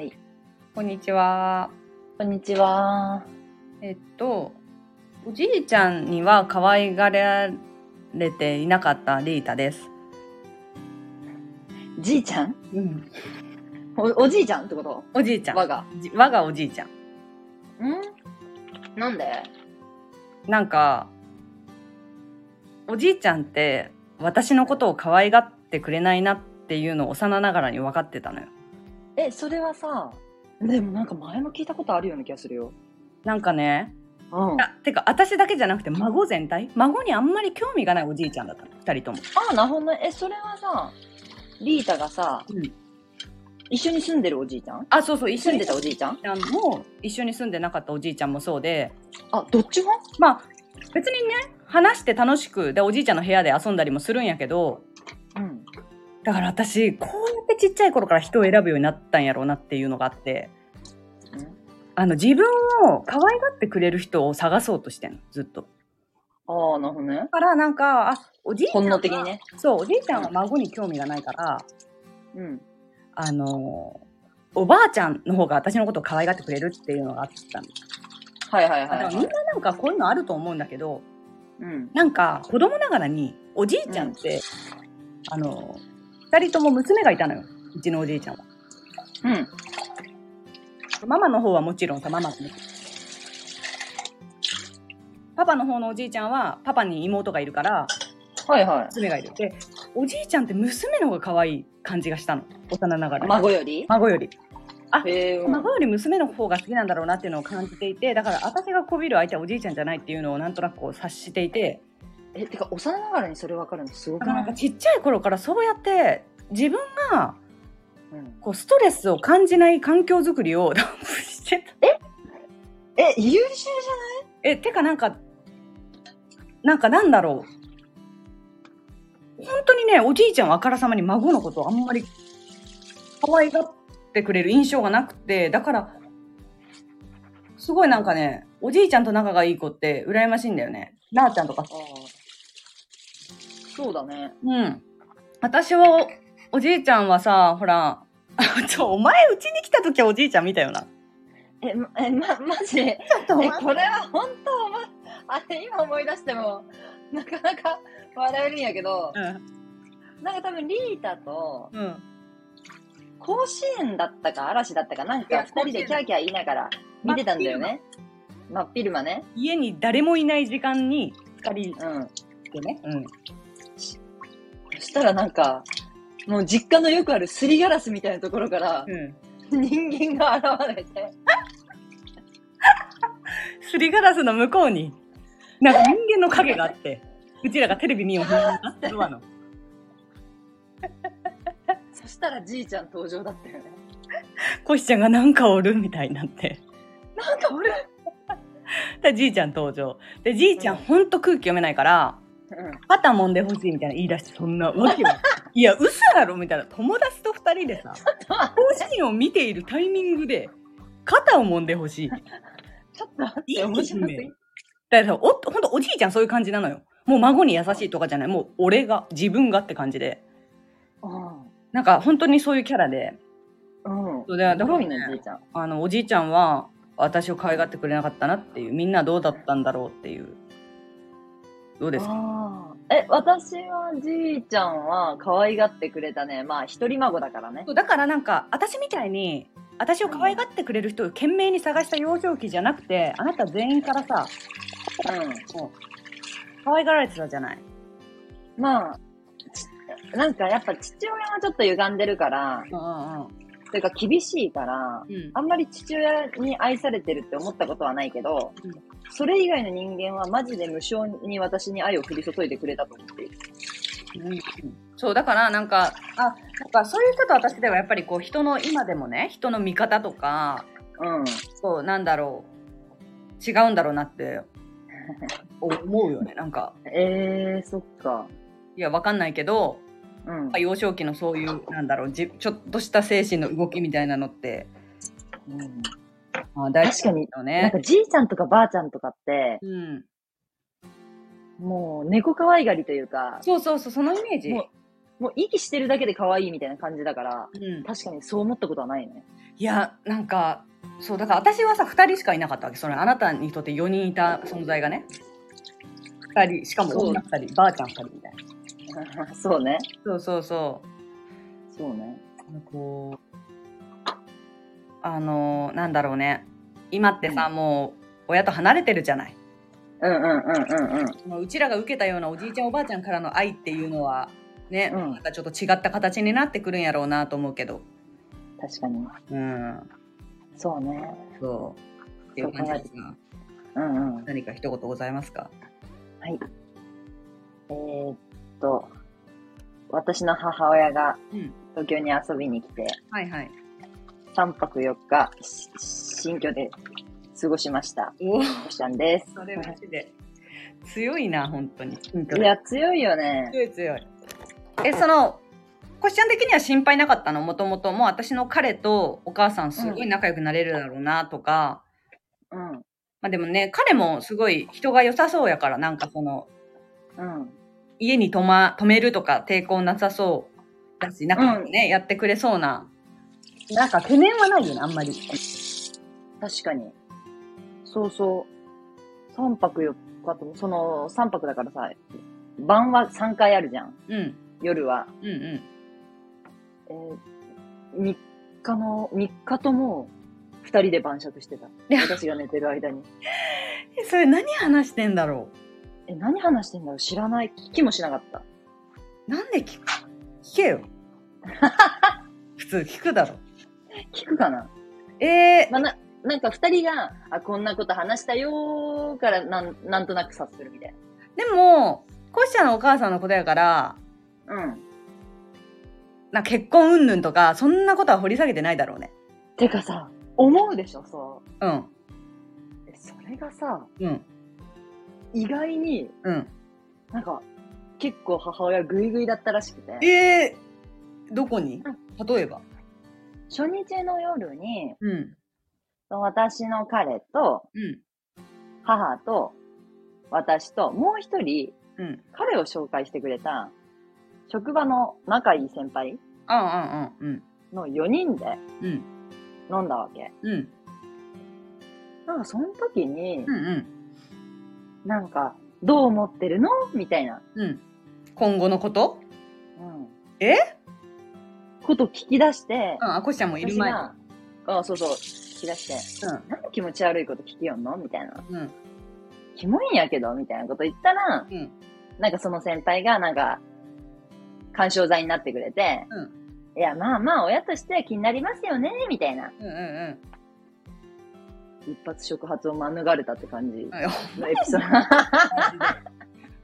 はい。こんにちは。こんにちは。えっと、おじいちゃんには可愛がられていなかったリータです。じいちゃん？うん。お、おじいちゃんってこと？おじいちゃん。我が。じ我がおじいちゃん。ん？なんで？なんか、おじいちゃんって私のことを可愛がってくれないなっていうのを幼ながらに分かってたのよ。え、それはさ、でもなんか前も聞いたことあるような気がするよ。なんかね、うん。ああてか私だけじゃなくて孫全体？孫にあんまり興味がないおじいちゃんだったの。二人とも。あ、なるほどね。え、それはさ、リータがさ、うん一緒に住んでるおじいちゃん？あ、そうそう、一緒に住んでたおじいちゃん？も一緒に住んでなかったおじいちゃんもそうで、あ、どっちも？まあ別にね話して楽しくでおじいちゃんの部屋で遊んだりもするんやけどうん。だから私こうやってちっちゃい頃から人を選ぶようになったんやろうなっていうのがあってあの自分を可愛がってくれる人を探そうとしてんのずっと。ああ、なるほどねだ。からなんかあおじいちゃん本は能的にね。そうおじいちゃんは孫に興味がないからうん。あのおばあちゃんの方が私のことを可愛がってくれるっていうのがあったの。はいはいだからはい、みんななんかこういうのあると思うんだけどうん。なんか子供ながらにおじいちゃんって、あの二人とも娘がいたのよ。うちのおじいちゃんは。うん。ママの方はもちろんさママね。パパの方のおじいちゃんはパパに妹がいるからはいは娘がいる。でおじいちゃんって娘の方が可愛い感じがしたの。幼ながら。孫より？孫より。へえ。孫より娘の方が好きなんだろうなっていうのを感じていてだから私がこびる相手はおじいちゃんじゃないっていうのをなんとなくこう察していてえ、てか、幼ながらにそれ分かるのすごくなんかちっちゃい頃からそうやって自分がうんこうストレスを感じない環境づくりを してた。え、優秀じえ、てかなんか、なんかなんだろう。本当にね、おじいちゃんはあからさまに孫のことをあんまり可愛がってくれる印象がなくて、だから、すごいなんかね、おじいちゃんと仲がいい子って羨ましいんだよね。なあちゃんとか。ゃないそうだね。うん。私は、おじいちゃんはさ、ほら、ちょ、お前うちに来た時はおじいちゃん見たよな。え、ま、え、ま、マジ？でちょっえ、これは本当、ま、あれ、今思い出しても、なかなか笑えるんやけど、うん。なんか多分リータと、うん。甲子園だったか嵐だったかな？んか二人でキャーキャー言いながら見てたんだよね。真っ昼間ね。家に誰もいない時間に二人うん。でね。うん。そしたらなんか、もう実家のよくあるすりガラスみたいなところからうん。人間が現れて、すりガラスの向こうに、なんか人間の影があって、うちらがテレビ見ようなってるわの。そしたらじいちゃん登場だったよね。コシちゃんがなんかおるみたいになって。なんか俺、で、じいちゃん登場。で、じいちゃんほんと空気読めないから、うん。肩揉んでほしいみたいな言い出して、そんなわけは。いや、嘘やろみたいな。友達と二人でさ、甲子園を見ているタイミングで、肩を揉んでほしい。ちょっと待って、いだからさ、おほんとおじいちゃんそういう感じなのよ。もう孫に優しいとかじゃない。もう俺が、自分がって感じで。なんか本当にそういうキャラで。うん。うん。そうだからねじいちゃん。あの、おじいちゃんは私を可愛がってくれなかったなっていう。みんなどうだったんだろうっていう。どうですか？え、私はじいちゃんは可愛がってくれたね。まあ、一人孫だからね。だからなんか、私みたいに、私を可愛がってくれる人を懸命に探した幼少期じゃなくて、あなた全員からさ、もう可愛がられてたじゃない？うん。まあ、ちなんかやっぱ父親はちょっと歪んでるから、うんうんというか厳しいから、うん。あんまり父親に愛されてるって思ったことはないけど、うんそれ以外の人間はマジで無償に私に愛を降り注いでくれたと思っている。うんそうだからなんかあなんかそういう人と私ではやっぱりこう人の今でもね人の見方とかうん。そうなんだろう違うんだろうなって 思うよねなんかえー、そっか。いやわかんないけどうん。幼少期のそういうなんだろうじちょっとした精神の動きみたいなのってうんあ大事確かに、なんかじいちゃんとかばあちゃんとかって、うんもう猫可愛がりというか、そうそうそうそのイメージももう息してるだけで可愛いみたいな感じだから、うん。確かにそう思ったことはないね。いや、なんか、そう、だから私はさ、二人しかいなかったわけ。それ、あなたにとって4人いた存在がね。二人、しかも女二人、ばあちゃん二人みたいな。そうね。そうそうそそうね。う。こう、あの、なんだろうね。今ってさ、もう、親と離れてるじゃない。うんうんうんうんうん。うちらが受けたようなおじいちゃんおばあちゃんからの愛っていうのは、ね、うんまたちょっと違った形になってくるんやろうなと思うけど。確かに。うん。そうね。そう。っていう感じですが、うんうん。何か一言ございますか？はい。えー、っと、私の母親がうん。東京に遊びに来て、はいはい。3泊4日、し新居で過ごしました。おしちゃんです。それマジで。強いな、本当に。いや、強いよね。強い強い。え、その、こしちゃん的には心配なかったの？もともと。もう私の彼とお母さんすごい仲良くなれるだろうなとか。うん。まあでもね、彼もすごい人が良さそうやから、なんかその、うん。家に泊ま、泊めるとか抵抗なさそうだし、仲良くね、やってくれそうな。なんか懸念はないよね、あんまり。確かに。そうそう。3泊4日と、その3泊だからさ、晩は3回あるじゃん。うん。夜は。うんうん。えー、3日の、3日とも2人で晩酌してた。や私が寝てる間に。え、それ何話してんだろえ、何話してんだろう？知らない。聞きもしなかった。うなんで聞く？聞けよ。普通聞くだろ。聞くかな？えー、まあ、な、なんか二人が、あ、こんなこと話したよーから、なん、なんとなく察するみたいでも、コシちゃんのお母さんのことやから、な。うん。な結婚云々とか、そんなことは掘り下げてないだろうね。てかさ、思うでしょ、そう。うん。え、それがさ、うん。意外にうん。なんか、結構母親グイグイだったらしくて、えー、どこに？例えば。初日の夜に、うん。私の彼と、うん。母と、私と、もう一人、うん。彼を紹介してくれた、職場の仲いい先輩の4人でうん。飲んだわけ。うん。なんかその時に、うん、うん。なんか、どう思ってるの？みたいな、うん。今後のこと？うん。え？こと聞き出して、うん、あこしちゃんもいる前あそうそう、聞き出して、うん。なんで気持ち悪いこと聞きよんの？みたいな。うん。キモいんやけどみたいなこと言ったら、うん。なんかその先輩が、なんか、干渉剤になってくれて、うんいや、まあまあ、親としては気になりますよね、みたいな。うん、うん、一発触発を免れたって感じうん。のエピソード。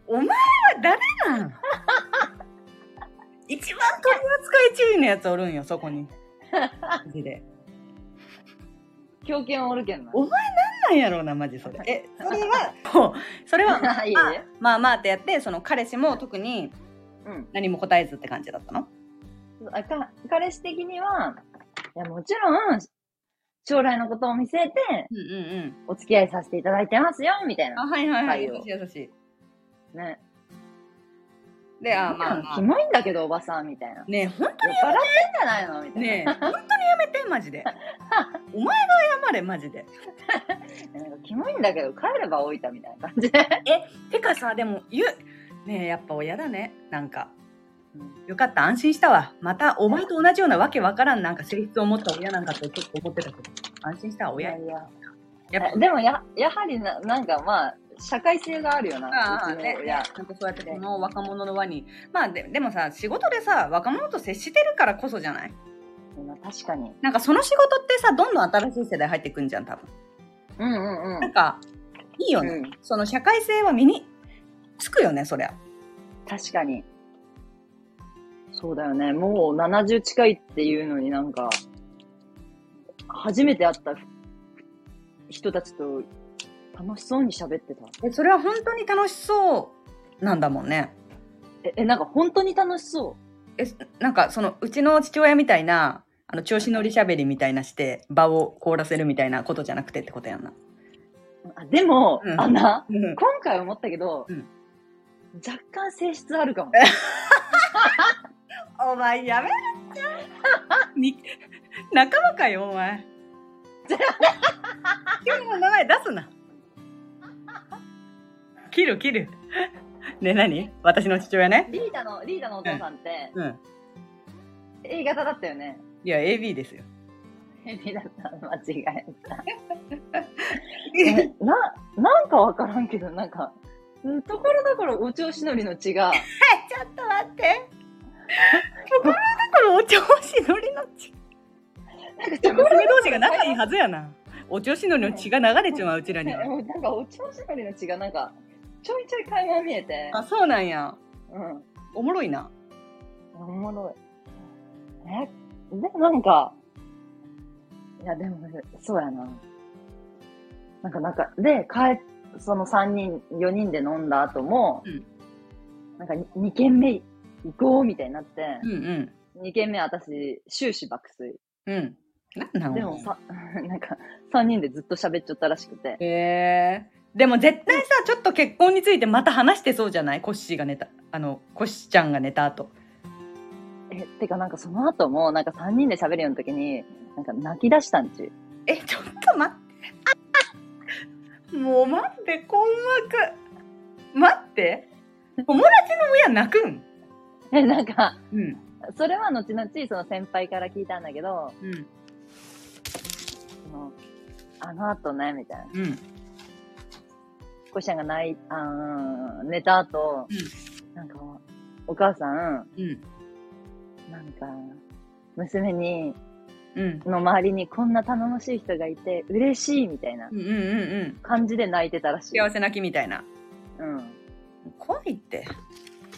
お前は誰なん一番取り扱い注意のやつおるんよ、そこに。マジで。狂犬おるけんな。おなんやろうな、マジそれ。え、それは、もうそれは、まあえ。まあまあってやって、その彼氏も特にうん。何も答えずって感じだったの？あか彼氏的には、いや、もちろん、将来のことを見据えて、うんうんうん。お付き合いさせていただいてますよ、みたいな。あ、はいはいはい。はい優しい優しい。ね。で、あまあまキあ。モいんだけど、おばさん、みたいな。ねえ、ほん酔っ払ってんじゃないのみたいな。ねえ、本当にやめて、マジで。お前が謝れ、マジで。なんかキモいんだけど、帰れば置いたみたいな感じで。てかさ、でも、言う、ねえ、やっぱ親だね。なんか。うんよかった、安心したわ。また、お前と同じようなわけわからん、なんか性質を持った親なんかとちょっと思ってたけど。安心したわ、親。いやいや。やっぱ、でもや、やはりな、なんかまあ、社会性があるよな、ねの親。なんかそうやってこの若者の輪に。まあで、でもさ、仕事でさ、若者と接してるからこそじゃない？まあ確かに。なんかその仕事ってさ、どんどん新しい世代入ってくんじゃん、多分。うんうんうん。なんか、いいよね。うん、その社会性は身につくよね、そりゃ。確かに。そうだよね。もう70近いっていうのになんか、初めて会った人たちと楽しそうに喋ってた。え、それは本当に楽しそうなんだもんね。え、えなんか本当に楽しそえ、なんかその、うちの父親みたいな、あの、調子乗りしゃべりみたいなして、場を凍らせるみたいなことじゃなくてってことやんな。う。あでも、うんあんな、うん。今回思ったけど、うん若干性質あるかも。お前やめろって。に 仲間かよ、お前。君の名前出すな。切る切る。ね、何？私の父親ね。リーダの、リーダのお父さんって、うん。A 型だったよね。いや、AB ですよ。A だった。間違えた。え？な、なんかわからんけど、なんか、うんところどころお調子乗りの血が、ちょっと待って。ところどころお調子乗りの血。なんかところ娘同士が仲いいはずやな。お調子乗りの血が流れちまう、うちらには。なんかお調子乗りの血がなんか、ちょいちょい垣間見えて、あ、そうなんや。うん。おもろいな。おもろい。え、でもなんか、いやでも、そうやな。なんかなんか、で、帰っ、その3人、4人で飲んだ後も、うんなんか2軒目行こうみたいになってう、ん2軒目私、終始爆睡。うん。うん。なんなん？でもさ、なんか、3人でずっと喋っちゃったらしくて、へえでも絶対さ、ちょっと結婚についてまた話してそうじゃない？コッシーが寝た。あの、コッシーちゃんが寝た後。え、てかなんかその後も、なんか3人で喋るような時に、なんか泣き出したんち。え、ちょっと待って。もう待って、困惑。待って。友達の親泣くん？え、なんか、うん。それは後々その先輩から聞いたんだけど、うん。そのあの後ね、みたいな。うん。コシャンが泣い、あー寝た後、なんか、お母さん、うん。なんか、娘に、うん。の周りにこんな頼もしい人がいて、嬉しいみたいなうんうんうんうん。感じで泣いてたらしい。幸せ泣きみたいな。うん。怖いって。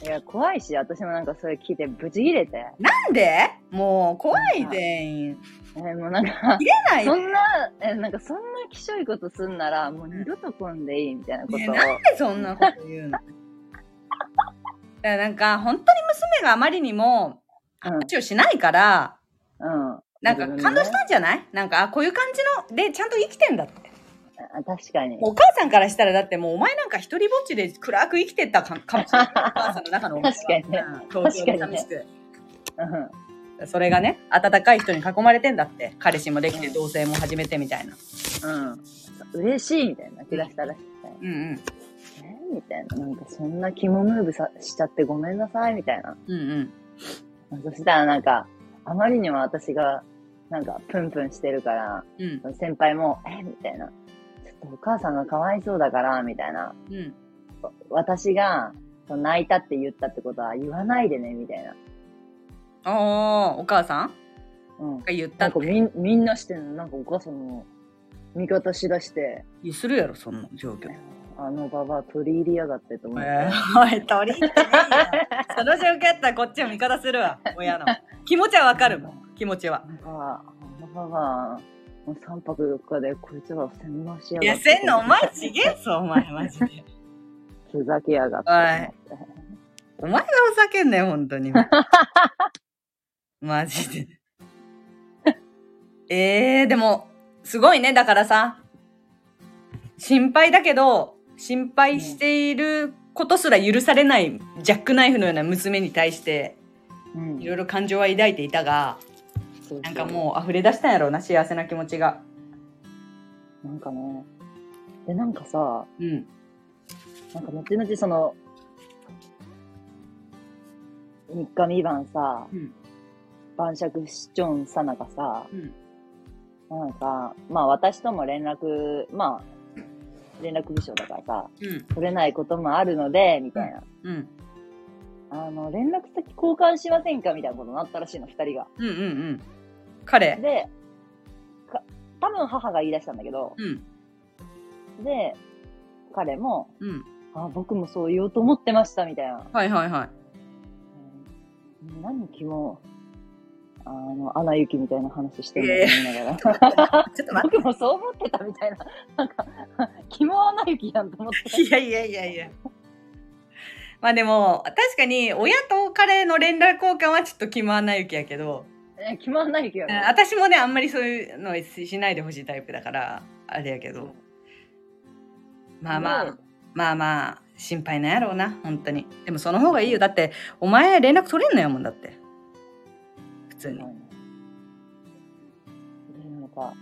いや、怖いし、私もなんかそれ聞いてブチ切れて。なんで？もう怖い全員。えーもうなんか、切れない。そんな、えなんかそんなきしょいことすんなら、もう二度と来んでいいみたいなことを。ねなんでそんなこと言うの？だなんか本当に娘があまりにもうん。話をしないから、うん。なんか感動したんじゃない？なんかあこういう感じのでちゃんと生きてんだって。あ確かに。お母さんからしたらだってもうお前なんか一人ぼっちで暗く生きてたかかもしれない。お母さんの中の。お前は確かに。ねうん。東京で寂しく。うん。それがね温かい人に囲まれてんだって彼氏もできて同棲も始めてみたいなうん。嬉しいみたいな泣き出したらしくて。うんうんえみたいな。なんかそんな肝ムーブさしちゃってごめんなさいみたいな。うんうんそしたらなんか、あまりにも私が、なんか、プンプンしてるから、うん先輩も、えみたいな。ちょっとお母さんがかわいそうだから、みたいな。うん私が、泣いたって言ったってことは言わないでね、みたいな。おーお母さん？うん。が言ったってなんかみんみんなしてんの、なんかお母さんの味方しだして、いやするやろそんな状況あのババア取り入りやがってと思って。えー、おい、鳥ってねえよその状況やったらこっちは味方するわ、親の。気持ちはわかるもん、気持ちは。なんか、あのババア、もう3泊4日でこいつら洗脳しやいや、がって。せんのお前ちげえぞ、お前、マジで。ふざけやがってと思って。お前がふざけんなよ、本当に。マジで。えー、でも、すごいね、だからさ、心配だけど、心配していることすら許されないジャックナイフのような娘に対して、うんいろいろ感情は抱いていたが、そうそうなんかもう溢れ出したんやろうな、幸せな気持ちが。なんかね。で、なんかさ、うん。なんか後々その、3日三晩さ、うん晩酌しちょんさながさ、うん。なんか、まあ私とも連絡、まあ、連絡部署だからさ、うん。取れないこともあるので、みたいな。うん。あの、連絡先交換しませんかみたいなことになったらしいの、二人が。うんうんうん。彼？で、か多分母が言い出したんだけど、うん。で、彼も、うん。あ、僕もそう言おうと思ってました、みたいな。はいはいはい。うん何気も、あの、アナ雪みたいな話してるのと思いながら。ちょっと待僕もそう思ってたみたいな。なんか、肝アナ雪やんと思って。って。いやいやいやいや。まあでも、確かに、親と彼の連絡交換はちょっと気まわない雪やけど、え、肝アナ雪やろ？私もね、あんまりそういうのしないでほしいタイプだから、あれやけど。まあまあ、まあまあ、心配なんやろうな、本当に。でもその方がいいよ。だって、お前連絡取れんのやもんだって。通に。で、なんか、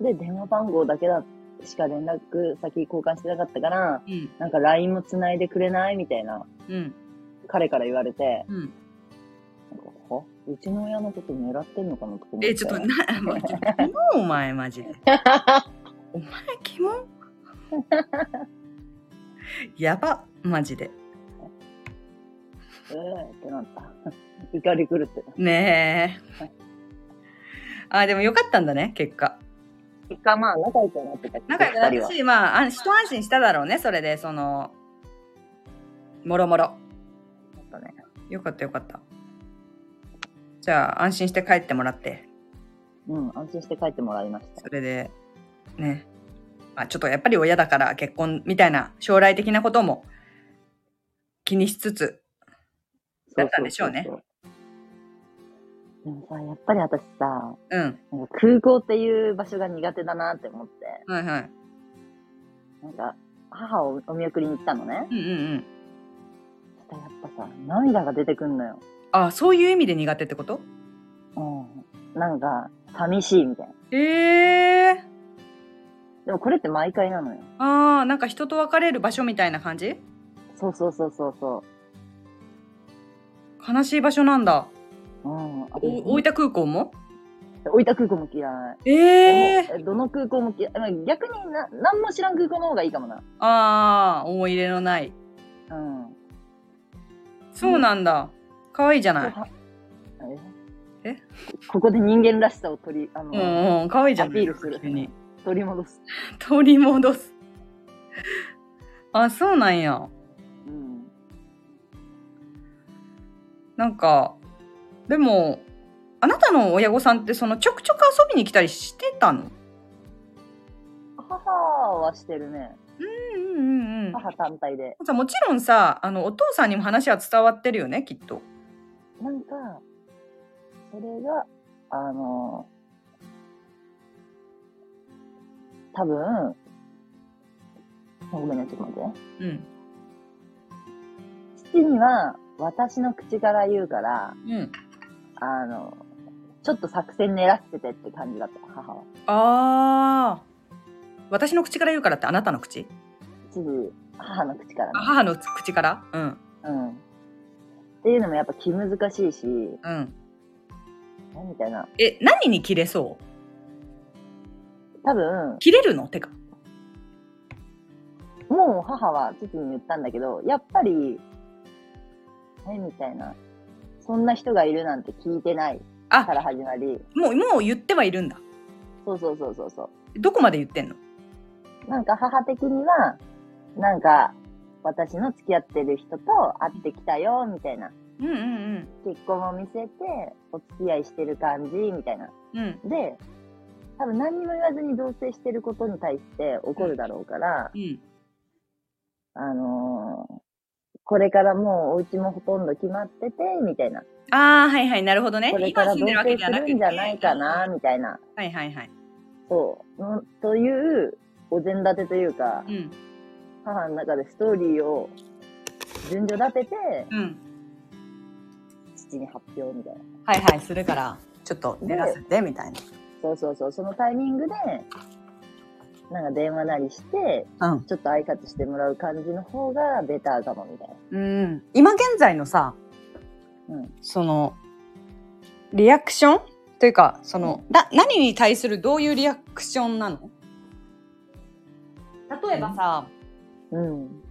で、電話番号だけだしか連絡先交換してなかったから、うん。なんか LINE も繋いでくれないみたいな、うん。彼から言われて、うん。なんか、は？うちの親のこと狙ってんのかなとか思って。え、ちょっと、な、もう、キモお前、マジで。お前、キモやば、マジで。えーってなった。怒り狂って。ねえ。あ、でもよかったんだね、結果。結果まあ仲良くなってた仲良くなったし、まあ、あ一安心しただろうね、それで、その、もろもろ。ね。よかったよかった。じゃあ、安心して帰ってもらって、うん、安心して帰ってもらいましたそ。れで、ね。まあ、ちょっとやっぱり親だから結婚みたいな将来的なことも気にしつつ、だったんでしょうねそそそうそう。でもさ、やっぱり私さ、うん。なんか空港っていう場所が苦手だなって思って、はいはい。なんか、母をお見送りに行ったのね。うんうんうん。そしたらやっぱさ、涙が出てくんのよ。あ、そういう意味で苦手ってこと？うん。なんか、寂しいみたいな。ええでもこれって毎回なのよ。ああ、なんか人と別れる場所みたいな感じ？そうそうそうそうそ悲しい場所なんだ。う。うん。大分空港も？大分空港も嫌い。ええでもどの空港も嫌い？まあ逆にな、何も知らん空港の方がいいかもな。ああ、思い入れのない。うん。そうなんだ。可愛いじゃない？はえ？えここで人間らしさを取り、あの、うんうん、可愛いじゃん。アピールする。取り戻す。取り戻す。あ、そうなんや。うん。なんか、でも、あなたの親御さんってそのちょくちょく遊びに来たりしてたの？母はしてるね。うんうんうんうん。母単体で。さもちろんさ、あの、お父さんにも話は伝わってるよね、きっと。なんか、それが、あの、多分、ごめんね、ちょっと待ってね。うん。父には、私の口から言うから、うん。あの、ちょっと作戦練らせててって感じだった、母は。ああ。私の口から言うからってあなたの口？父、母の口からね。あ母の口から？うん。うん。っていうのもやっぱ気難しいし、うん。えみたいな。え、何に切れそう？多分、切れるの？てか。もう母は父に言ったんだけど、やっぱり、えみたいな。そんな人がいるなんて聞いてないかあ、ら始まり、もう、もう言ってはいるんだ。そうそうそうそうそどこまで言ってんの？う。なんか母的には、なんか、私の付き合ってる人と会ってきたよ、みたいな。うんうん結婚を見せて、お付き合いしてる感じ、みたいな。うん。うん。で、多分何にも言わずに同棲してることに対して怒るだろうから、うん。あのーこれからもうお家もほとんど決まってて、みたいな。ああ、はいはい、なるほどね。これから同棲すじゃなくて。るんじゃないかな、みたいな。はいはいはい。そう。のという、お膳立てというか、うん。母の中でストーリーを順序立てて、うん。父に発表みたいな。はいはい、するから、ちょっと出らせて、みたいそうそうそう。そのタイミングで、なんか電話なりして、な。うん。ちょっと挨拶してもらう感じの方がベターかも、みたいな。うん。今現在のさ、うん。その、リアクション？というか、その、な、何に対するどういうリアクションなの？例えばさ、うん。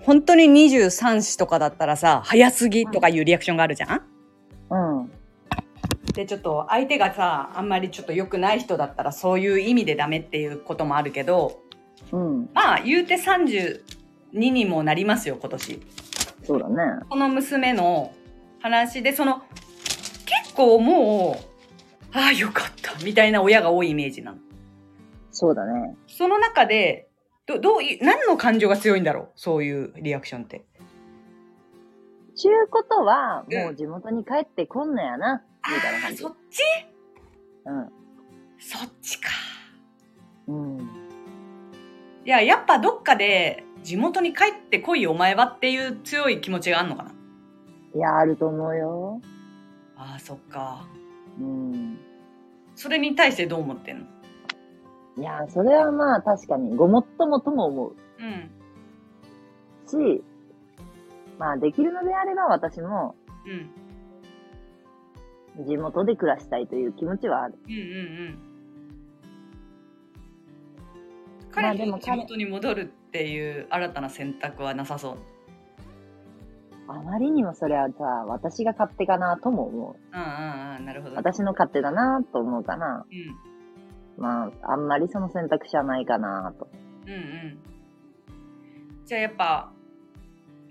本当に23子とかだったらさ、早すぎとかいうリアクションがあるじゃんうん？で、ちょっと相手がさ、あんまりちょっと良くない人だったらそういう意味でダメっていうこともあるけど、うん。まあ言うて32にもなりますよ、今年。そうだね。この娘の話で、その、結構もう、ああ、よかった、みたいな親が多いイメージなの。そうだね。その中で、どどういう、何の感情が強いんだろうそういうリアクションって。ちゅうことは、うんもう地元に帰ってこんのやな、みたいな感じ。そっち？うん。そっちか。うん。いや、やっぱどっかで地元に帰ってこいお前はっていう強い気持ちがあんのかな？いや、あると思うよ。ああそっかうん。それに対してどう思ってんの？いや、それはまあ確かにごもっともとも思ううんし、まあできるのであれば私もうん地元で暮らしたいという気持ちはある。うんうんうんまあ彼の地でも彼元に戻るっていう新たな選択はなさそうあまりにもそれはさ、私が勝手かなとも思うんうんうんなるほう。ど私の勝手だなと思うかな。うんまあ、あんまりその選択肢はないかなと。うんうんじゃあやっぱ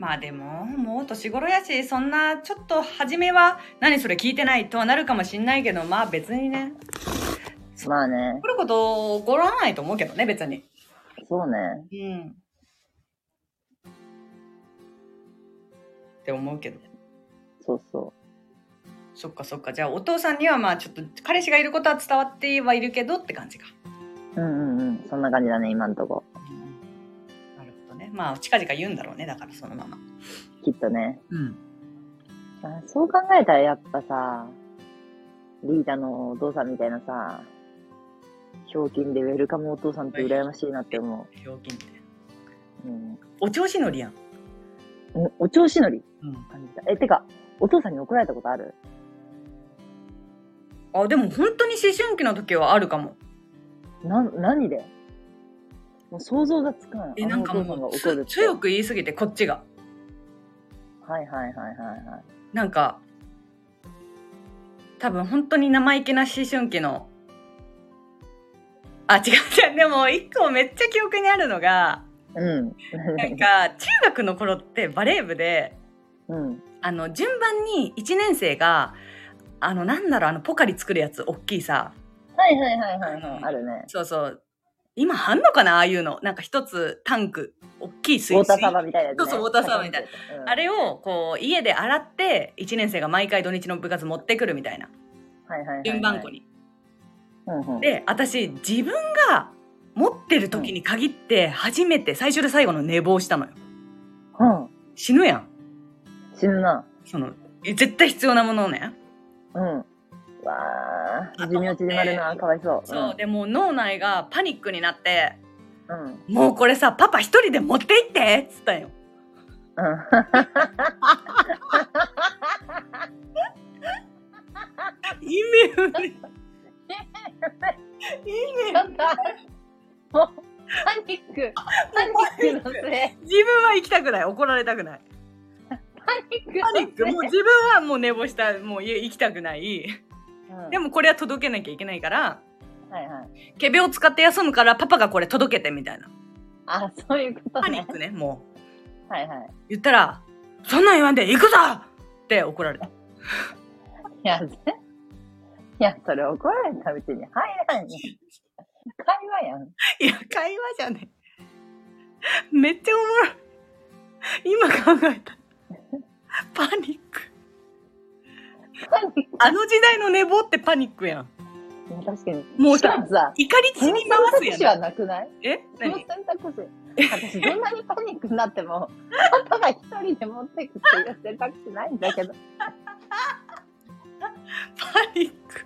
まあでももう年頃やしそんなちょっと初めは何それ聞いてないとはなるかもしんないけどまあ別にねまあね、来ること起こらないと思うけどね別にそうね。うんって思うけどそうそそっかそっかじゃあお父さんにはまあちょっと彼氏がいることは伝わってはいるけどって感じか、う。うんうんうん。そんな感じだね、今んとこ。まあ近々言うんだろうねだからそのまま。きっとね。うん。あそう考えたらやっぱさ、リーダのお父さんみたいなさ、ひょうきんでウェルカムお父さんって羨ましいなって思ひょうきんって。う。うん。お調子乗りやん、おお調子乗り。うん、感じた。え、てか、お父さんに怒られたことある？あでも本当に思春期の時はあるかも。な、何で？もう想像がつかん。えなんかもう強く言いすぎてこっちがはいはいはいはいはい。なんか多分本当に生意気な思春期のあ違う違うでも一個めっちゃ記憶にあるのがうん。なんか中学の頃ってバレー部でうん。あの順番に1年生があのなんだろうあのポカリ作るやつ大きいさはいはいはいはい、あるね。そうそう今あんのかなああいうのなんか一つタンク大きい水ウォーターサーバーみたいなね。そうそうウォーターサーバーみたいな。うんあれをこう家で洗って1年生が毎回土日の部活持ってくるみたいなはいはいはいはい、順番こに。うんうん。で私自分が持ってる時に限って初めて最初で最後の寝坊したのようん。死ぬやん死ぬな。そのえ絶対必要なものをねうん。わあ、あ寿命縮まるな、かわいそう。そうでもう脳内がパニックになってうん。うん。もうこれさパパ一人で持って行ってっつったんよ。うん。意味不明意味ちょっと、もう、パニック、パニックのせい。自分は行きたくない。怒られたくない。パニックパニック。もう自分はもう寝坊したもう家行きたくないうんでもこれは届けなきゃいけないからはいはい。ケベを使って休むからパパがこれ届けてみたいなあ、そういうことねパニッ。クねもうはいはい。言ったら「そんなん言わんで行くぞ!」って怒られたい や、ぜいや、それ怒られたうちに入らんやん。会話やん。いや会話じゃねえめっちゃおもろい今考えたパニック。あの時代の寝坊ってパニックやん確かに。もうさ、怒り散り回す択肢はやんなくない？え？その何選択肢。私、どんなにパニックになっても、パパが一人で持ってくっていう選択肢ないんだけど。パニック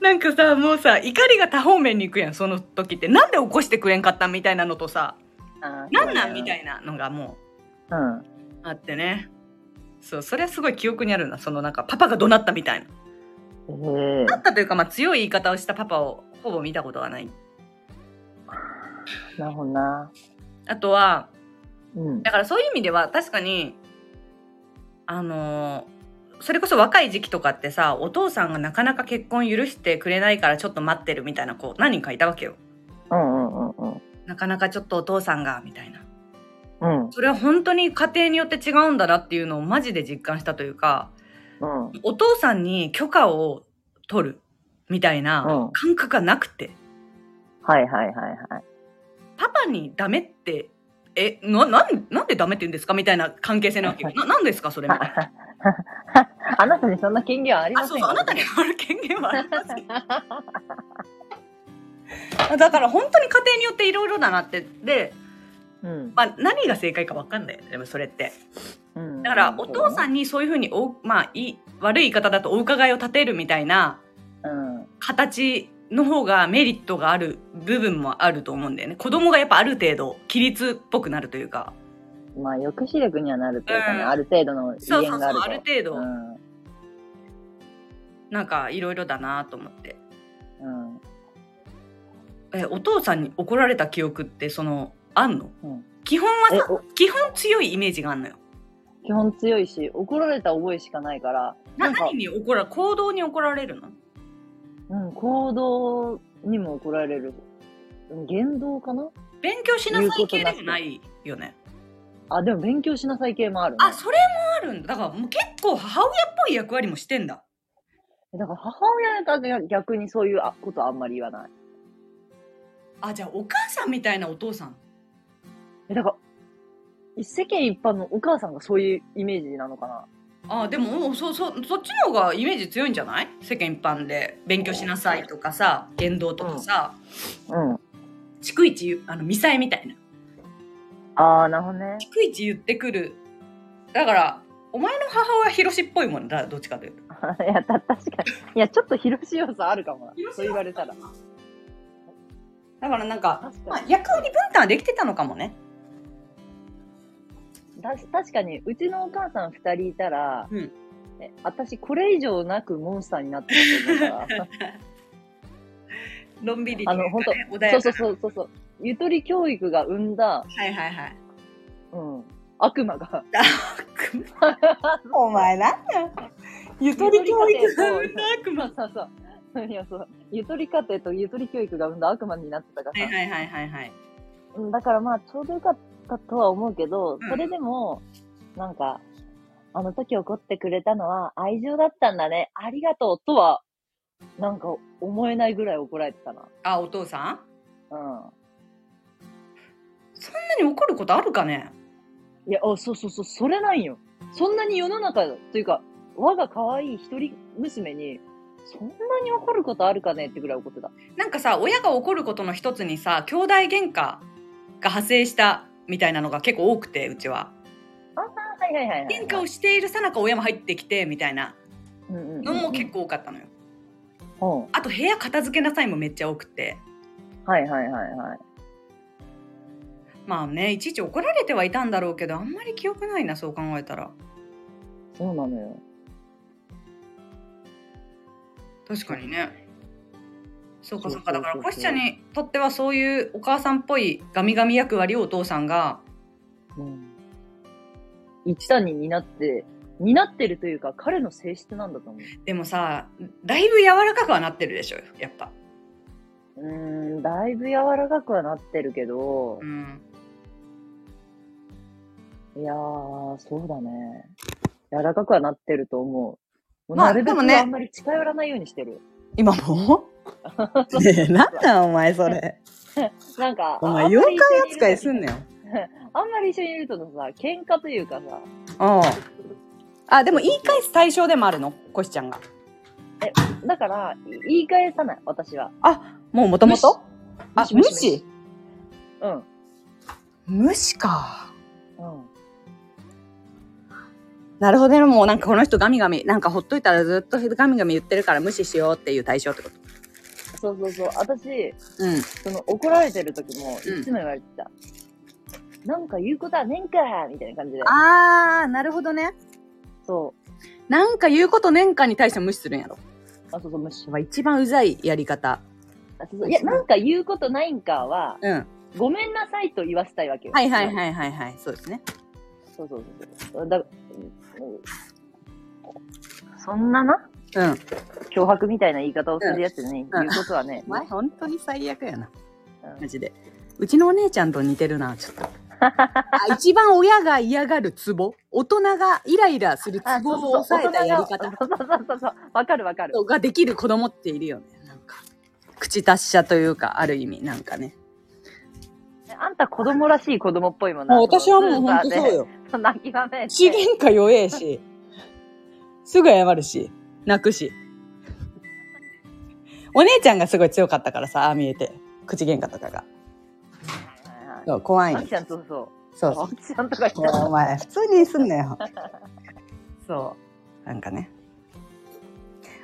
なんかさもうさ怒りが多方面に行くやんその時ってなんで起こしてくれんかったんみたいなのとさなんなんみたいいなのがもな。うん。うあってねそうそれはすごい記憶にあるなそのなんかパパが怒鳴ったみたいなええ怒ったというか、まあ、強い言い方をしたパパをほぼ見たことがないなるほどな。あとはうん。だからそういう意味では確かにあのーそれこそ若い時期とかってさお父さんがなかなか結婚許してくれないからちょっと待ってるみたいな子何人かいたわけようんうんうんうん。なかなかちょっとお父さんがみたいなうん。それは本当に家庭によって違うんだなっていうのをマジで実感したというかうん。お父さんに許可を取るみたいなうん。感覚がなくて、はいはいはいはい。パパにダメってえななんなんでダメって言うんですかみたいな関係性なわけよ。ななんですかそれみたいなあなたにそんな権限はありまあせんそうそう。あなたにある権限はありません だから本当に家庭によっていろいろだなって。で、うん。まあ、何が正解か分かんないよねでもそれってだから、お父さん。んにそういうふうにお、まあ、いい、悪い言い方だとお伺いを立てるみたいなうん。形の方がメリットがある部分もあると思うんだよね。子供がやっぱある程度、規律っぽくなるというか。まあ、抑止力にはなるというかね、うんある程度の威そうそうそう。ある程度、うん。なんかいろいろだなと思って。うん。え、お父さんに怒られた記憶って、その、あんの、うん基本はえ、さ、お基本強いイメージがあんのよ。基本強いし、怒られた覚えしかないから、ななんか何に怒ら行動に怒られるの？うん、行動にも怒られる。うん言動かな？勉強しなさい系でもないよね。あ、でも勉強しなさい系もあるね。あ、それもあるんだ。だからもう結構母親っぽい役割もしてんだ。だから母親が逆にそういうあことあんまり言わない。あ、じゃあお母さんみたいなお父さん。え、だから、世間一般のお母さんがそういうイメージなのかな？あ、でも、そうそう、そっちの方がイメージ強いんじゃない？世間一般で勉強しなさいとかさ、言動とかさ、うん。逐一言う、あの、ミサイみたいな。あー、なるほどね。逐一言ってくる。だから、お前の母親ヒロシっぽいもんだ、どっちかというと。いや、た、確かに。いや、ちょっと広し要素あるかもなそう言われたら。だからなんか、まあ。役割分担はできてたのかもね。た確かに、うちのお母さん二人いたら、うんえ私これ以上なくモンスターになってたと思うから。のんびりあの、本当やかそうそうそうそうそう。ゆとり教育が生んだ、はいはいはい。うん、悪魔が。お前なんだよ。ゆとり教育が生んだ悪魔。そうそう。いや、そう。ゆとり家庭とゆとり教育が生んだ悪魔になってたからさ。はいはいはいはいはい。うんだからまあ、ちょうどよかったとは思うけど、うんそれでも、なんか、あの時怒ってくれたのは愛情だったんだね。ありがとうとは、なんか思えないぐらい怒られてたな。あ、お父さん？うん。そんなに怒ることあるかね？いや、あ、そうそうそう、それないよ。そんなに世の中、というか、我が可愛い一人娘に、そんなに怒ることあるかねってぐらい怒ってた。なんかさ、親が怒ることの一つにさ、兄弟喧嘩が発生したみたいなのが結構多くて、うちは。あはいはいはい、はい。喧嘩をしているさなか親も入ってきてみたいなのも結構多かったのよ。構。あと部屋片付けなさいもめっちゃ多くて。はいはいはいはい。まあね、いちいち怒られてはいたんだろうけど、あんまり記憶ないな、そう考えたら。そうなのよ。確かにね。そうかそうか。だから、コシちゃんにとってはそういうお母さんっぽいガミガミ役割をお父さんが、うん。一単に担って、担ってるというか、彼の性質なんだと思う。でもさ、だいぶ柔らかくはなってるでしょ、やっぱ。うーん、だいぶ柔らかくはなってるけどう、ん。いやー、そうだね。柔らかくはなってると思う。まあなるべくでもねあんまり近寄らないようにしてる。今も？ねえ、なんだお前それ。なんか、お前妖怪扱いすんなよ。あんまり一緒にいるとさ、喧嘩というかさ、ああ、でも言い返す対象でもあるの？コシちゃんが。だから、言い返さない、私は。あ、もうもともとあ、無視うん。無視か。うん。なるほどね。もうなんかこの人ガミガミ、なんかほっといたらずっとガミガミ言ってるから無視しようっていう対象ってこと。そうそうそう。私、うん。その怒られてる時も、うんいつも言われてた。なんか言うことはねんかみたいな感じで。あー、なるほどね。そう。なんか言うこと年間に対して無視するんやろ。あ、そうそう、無視。まあ一番うざいやり方。あそうそういや、なんか言うことないんかは、うん。ごめんなさいと言わせたいわけよ。はいはいはいはいはい。そうですね。そうそうそうそう。だうんそんなな？うん。脅迫みたいな言い方をするやつに、うん言うことはね、お前本当に最悪やな。うんマジで。うちのお姉ちゃんと似てるな、ちょっと。あ一番親が嫌がるツボ大人がイライラするツボを抑えたやり方そうそうそうそう。わかるわかる。ができる子供っているよね。なんか。口達者というか、ある意味、なんかね。あんた子供らしい子供っぽいもんな。もう私はもう本当そうよ。泣きわめいて。口喧嘩弱えし、すぐ謝るし、泣くし。お姉ちゃんがすごい強かったからさ、ああ見えて。口喧嘩とかが。そう、怖いのあき。ちゃんそうそう。そうそうワン。ちゃんとか言っいやお前、普通にすんなよ。そう。なんかね。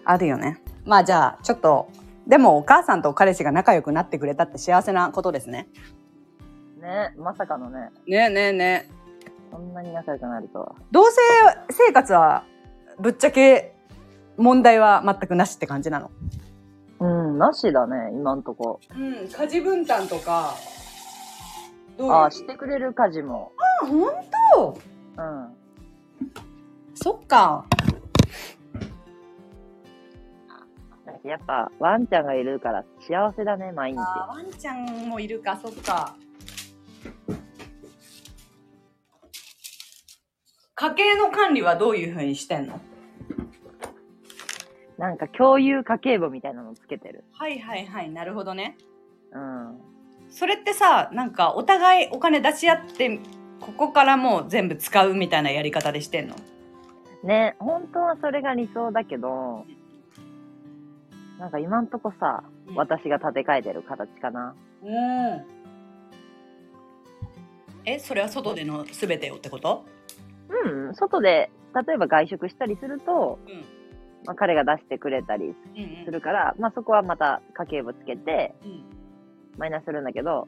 あるよね。まあじゃあ、ちょっと、でもお母さんと彼氏が仲良くなってくれたって幸せなことですね。ね、まさかのね、ねえねえねえ。そんなに仲良くなるとは。同性生活は、ぶっちゃけ問題は全くなしって感じなの？うん、なしだね、今んとこ。うん、家事分担とか。どう？ああ、してくれる家事も。あ、ほんとうん。そっか。やっぱ、ワンちゃんがいるから幸せだね、毎日。ワンちゃんもいるか、そっか。家計の管理はどういうふうにしてんの？なんか共有家計簿みたいなのつけてる。はいはいはい、なるほどね。うん。それってさ、なんかお互いお金出し合って、ここからもう全部使うみたいなやり方でしてんの？ね、本当はそれが理想だけど、なんか今んとこさ、うん私が立て替えてる形かな。うん。え、それは外での全てをってこと？うん、外で、例えば外食したりすると、うん。まあ、彼が出してくれたりうんするから、まあそこはまた家計簿つけて、うん。マイナスするんだけど、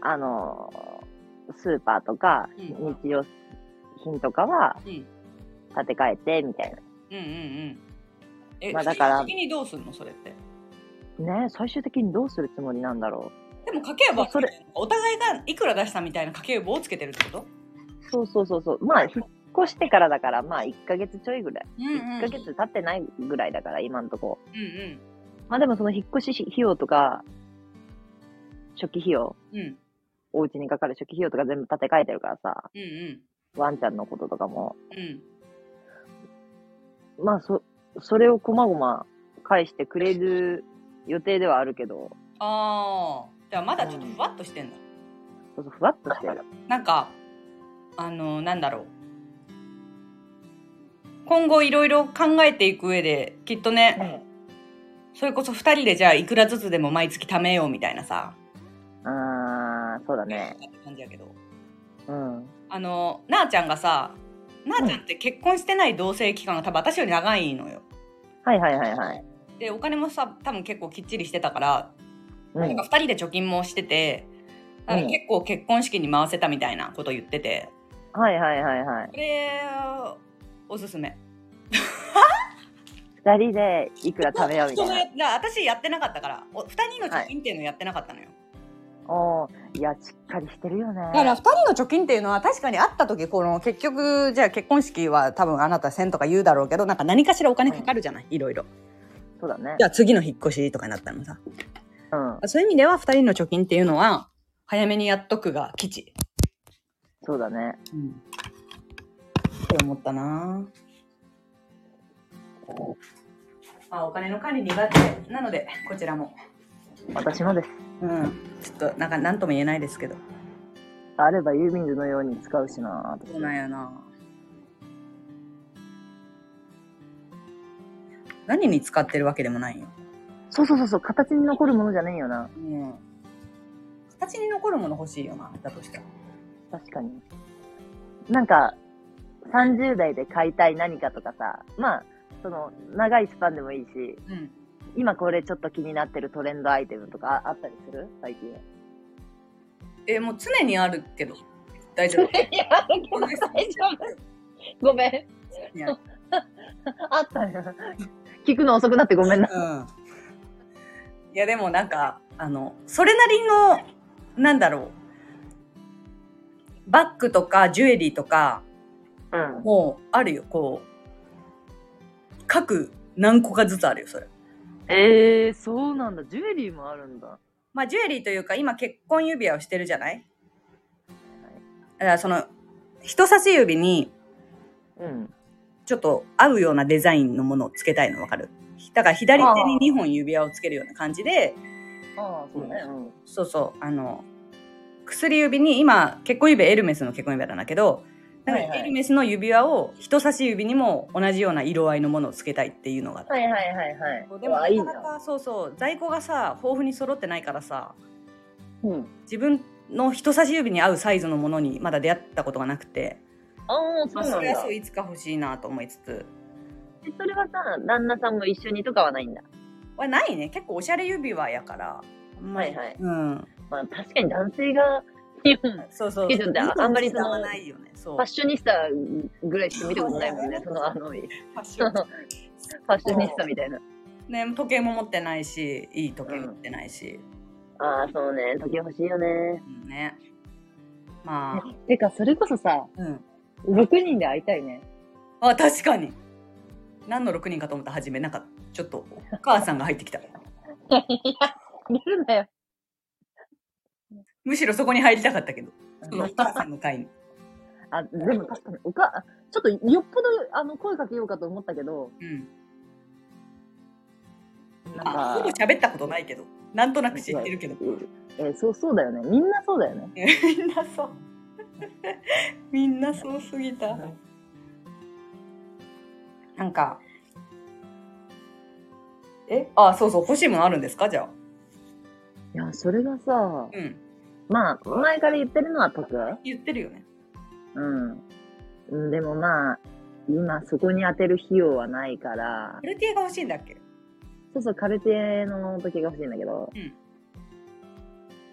あのースーパーとか、うん日用品とかはうん。立て替えて、みたいうんうんうん。え、まあだから最終的にどうすんの？それって。な。ね最終的にどうするつもりなんだろでも家計簿はそれお互いがいくら出したみたいな家計簿をつけてるってこと？う。そうそうそうそう。まあ、越してからだから、まあ、1ヶ月ちょいぐらい。うん1ヶ月経ってないぐらいだから、今んとこ。うんうん。まあでもその引っ越し費用とか、初期費用、うんお家にかかる初期費用とか全部立て替えてるからさ、うんうんワンちゃんのこととかも。うん。まあ、そ、それをこまごま返してくれる予定ではあるけど、ああ。じゃあまだちょっとふわっとしてんだ。そうそう、ふわっとしてる。なんか、あの、なんだろう。今後いろいろ考えていく上で、きっとね、それこそ二人でじゃあいくらずつでも毎月貯めようみたいなさ、あー、そうだね。感じやけど。うん。あの、なあちゃんがさ、なあちゃんって結婚してない同棲期間が多分私より長いのよ。はいはいはいはい。で、お金もさ、多分結構きっちりしてたから、うんなんか。二人で貯金もしてて、結構結婚式に回せたみたいなこと言ってて、はいはいはいはいこ。れ、おすすめ。二人でいくら食べようみたいな。そのだ私やってなかったから、お二人の貯金っていうのやってなかったのよ。おーいや、しっかりしてるよね。だから二人の貯金っていうのは確かにあった時この結局じゃあ結婚式は多分あなた1000とか言うだろうけどなんか何かしらお金かかるじゃない、いろいろそうだねじ。ゃあ次の引っ越しとかになったのさうん。そういう意味では二人の貯金っていうのは早めにやっとくが吉そうだね。うんって思ったな。まあお金の管理苦手。なのでこちらも。私もです。うん。ちょっとなんか何とも言えないですけど。あれば郵便図のように使うしなそうなんやな。何に使ってるわけでもないよ。そうそうそうそう、形に残るものじゃねえよな。うん。形に残るもの欲しいよな。だとしたら。確かに。なんか、30代で買いたい何かとかさ、まあ、その、長いスパンでもいいし、うん今これちょっと気になってるトレンドアイテムとかあったりする？最近。えもう常にあるけど大丈夫 いや、大丈夫。ごめん。あったよ。聞くの遅くなってごめんな。うんいやでもなんかあのそれなりのなんだろうバッグとかジュエリーとかうん。もうあるよこう各何個かずつあるよそれええー、そうなんだ。ジュエリーもあるんだ。まあジュエリーというか今結婚指輪をしてるじゃない？だからその人差し指にうん。ちょっと合うようなデザインのものをつけたいのわかる？だから左手に2本指輪をつけるような感じでああ、そうね。うん。そうそうあの薬指に今結婚指輪エルメスの結婚指輪なんだけどだかエルメスの指輪を人差し指にも同じような色合いのものをつけたいっていうのがあってはいはいはいはい。でもな。なかなかそうそう在庫がさ豊富に揃ってないからさうん。自分の人差し指に合うサイズのものにまだ出会ったことがなくて、ああ、そうまあ、なんだそれはそう。いつか欲しいなと思いつつえそれはさ、旦那さんも一緒にとかはないんだ？はないね結構おしゃれ指輪やからはいはいうんまあ確かに男性がそうそうああんまりその使わないよねそうァッショニスタぐらいしか見たことないもんね。そのあの、フファッションァッショニスタみたいな。ね時計も持ってないしいい時計持ってないし、ああ、そうね。時計欲しいよね。うんねまあてか、それこそさ、うん6人で会いたいね。あ確かに何の6人かと思った初めなんかちょっとお母さんが入ってきた いや、見るなよ。むしろそこに入りたかったけど。そのお母さんの会に。あ、でも確かに、おか、ちょっとよっぽど、あの、声かけようかと思ったけど、うん。なんあほぼか、喋ったことないけど。なんとなく知ってるけど。えーそう、そうだよね。みんなそうだよね。みんなそう。みんなそうすぎた。なんかえ？あそうそう欲しいものあるんですか？じゃあ。いや、それがさ、うんまあ、前から言ってるのは得言ってるよね。うん。うんでもまあ、今そこに当てる費用はないから。カ、ルティエが欲しいんだっけ？そうそう、カルティエの時計が欲しいんだけど、うん。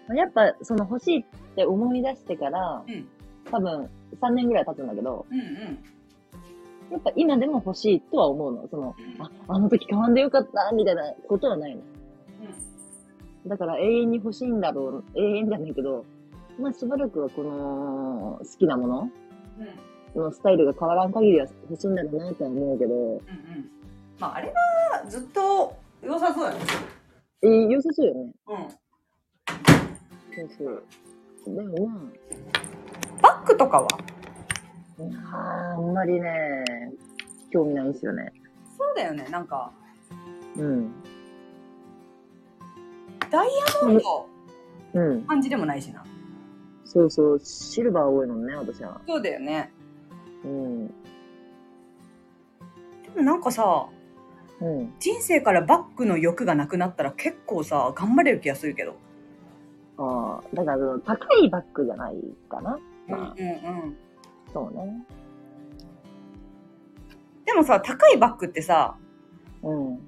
まあやっぱその欲しいって思い出してから、うん。多分3年ぐらい経つんだけど、うんうん。やっぱ今でも欲しいとは思うの。その、うん。あ、あの時買わんでよかった、みたいなことはないの。だから永遠に欲しいんだろう、永遠じゃないけど、まあしばらくはこの好きなものうんそのスタイルが変わらん限りは欲しいんだろうなとは思うけど、うんうんまああれはずっと良さそうやねえー、良さそうよね。うんそうそう。でもまバッグとかは？あ、んまりね、興味ないんですよね。そうだよねなんかうん。ダイヤモンドうん。感じでもないしなそうそう、シルバー多いもんね、私は。そうだよねうん。でもなんかさうん。人生からバッグの欲がなくなったら結構さ頑張れる気がするけどああ、だからその、高いバッグじゃないかな。まあ、うんうんそうね。でもさ高いバッグってさうん。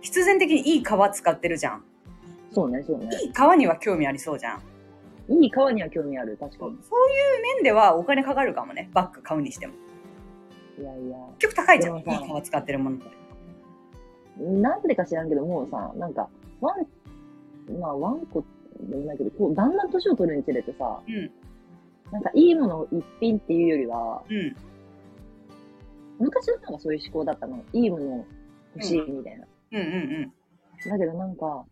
必然的にいい革使ってるじゃんそうね、そうね。いい革には興味ありそうじゃんいい革には興味ある、確かそういうに。面ではお金かかるかもねバッグ買うにしてもいやいや。結局高いじゃんいいでもさ革使ってるものってなんでか知らんけど、もうさ、なんか、ワン、まあ、ワンコでもないけど、こう、だんだん年を取るにつれてさ、うんなんか、いいもの一品っていうよりは、うん昔の方がそういう思考だったの。いいもの欲しいみたいな。うんうんうんだけどなんか、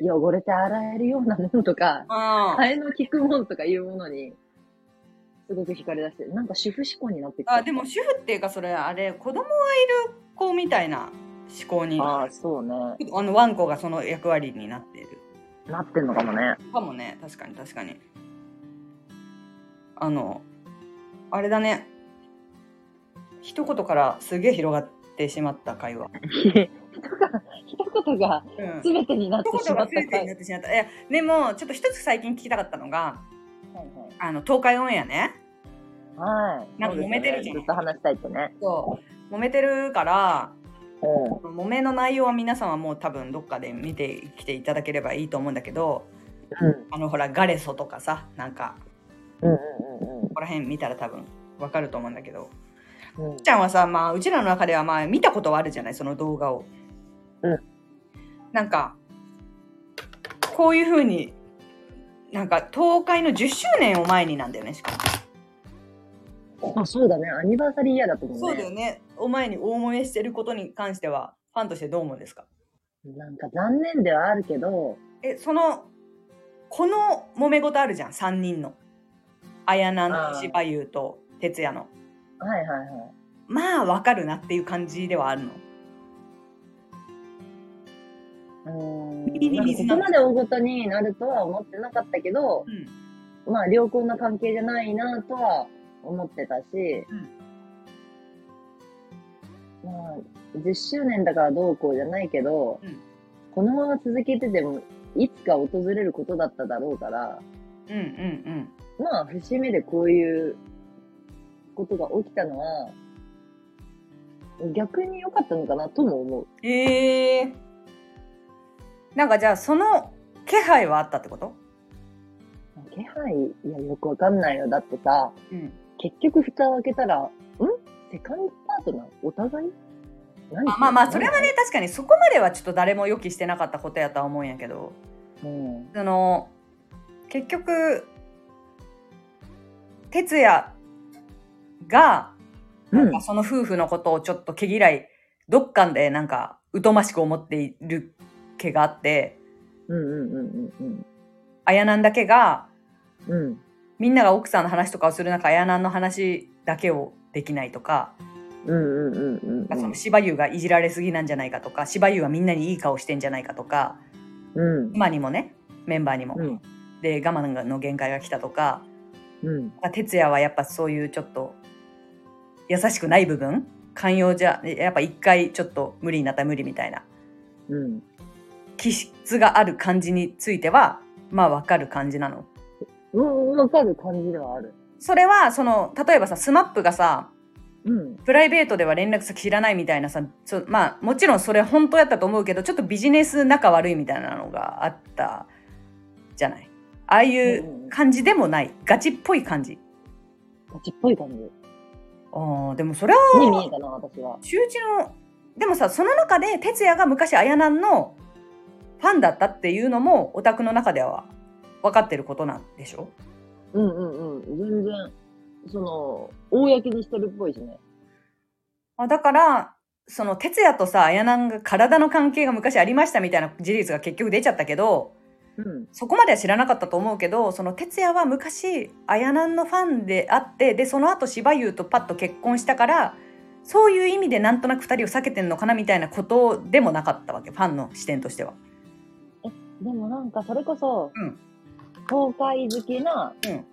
汚れて洗えるようなものとか、あ替えの利くものとかいうものに、すごく惹かれ出して、なんか主婦思考になってきた。あでも主婦っていうかそれあれ子供がいる子みたいな思考にあああ、そうね。のワンコがその役割になっているなってんのかもね。かもね確かに確かにあのあれだね一言からすげえ広がってしまった会話、一言が、全てになって一しまった言が全てになってしまったいやでもちょっと一つ最近聞きたかったのがはいあの東海オンエアねはい。はい。なんか揉めてるじゃんずっと話したいってね。そう揉めてるからうん。揉めの内容は皆さんはもう多分どっかで見てきていただければいいと思うんだけどうん。あのほらガレソとかさなんかうんうんうんここら辺見たら多分わかると思うんだけどうん。うんちゃんはさまあうちらの中ではまあ見たことはあるじゃないその動画を。うんなんかこういうふうになんか東海の10周年を前になんだよねしかも。あ、そうだね。アニバーサリーイヤーだと思うね。そうだよね。お前に大揉めしてることに関してはファンとしてどう思うんですか？なんか残念ではあるけど、えそのこの揉め事あるじゃん3人の綾菜のあー石羽優と哲也のはいはいはい。まあわかるなっていう感じではあるの。うーん。ビここまで大ごとになるとは思ってなかったけど、うん。まあ良好な関係じゃないなとは思ってたし、まあ、10周年だからどうこうじゃないけど、うん。このまま続けてても、いつか訪れることだっただろうから、うんうんまあ、節目でこういうことが起きたのは、逆に良かったのかなとも思う。うん。へえ。なんかじゃあその気配はあったってこと？気配、いや、よくわかんないよ。だってさ、うん。結局蓋を開けたら、ん？セカンドパートナー？お互い？何？あまあまあそれはね、確かにそこまではちょっと誰も予期してなかったことやとは思うんやけどうん。その結局哲也がうんなんか。その夫婦のことをちょっと毛嫌いどっかでなんか疎ましく思っている気があってうんうんうんうんだけがうん。うん。みんなが奥さんの話とかをする中綾南の話だけをできないとか、うんうんうんうんその芝生がいじられすぎなんじゃないかとか芝生はみんなにいい顔してんじゃないかとかうん。今にもねメンバーにも、うん。で我慢の限界が来たとかうん。哲也はやっぱそういうちょっと優しくない部分？寛容じゃやっぱ一回ちょっと無理になったら無理みたいなうん。気質がある感じについてはまあわかる感じなの。うん、わかる感じではある。それはその例えばさ SMAP がさうん。プライベートでは連絡先知らないみたいなさちょまあもちろんそれ本当やったと思うけどちょっとビジネス仲悪いみたいなのがあったじゃないああいう感じでもないガチっぽい感じガチっぽい感じあーでもそれはに見えたな、私は。周知のでもさその中で哲也が昔綾南のファンだったっていうのもオタクの中では分かってることなんでしょ？うんうんうん。全然、その、公にしてるっぽいしね。あだからその哲也とさ綾南が体の関係が昔ありましたみたいな事実が結局出ちゃったけどうん。そこまでは知らなかったと思うけどその哲也は昔綾南のファンであってでその後芝優とパッと結婚したからそういう意味でなんとなく2人を避けてんのかなみたいなことでもなかったわけファンの視点としては。でもなんか、それこそ、うん。東海好きなうん。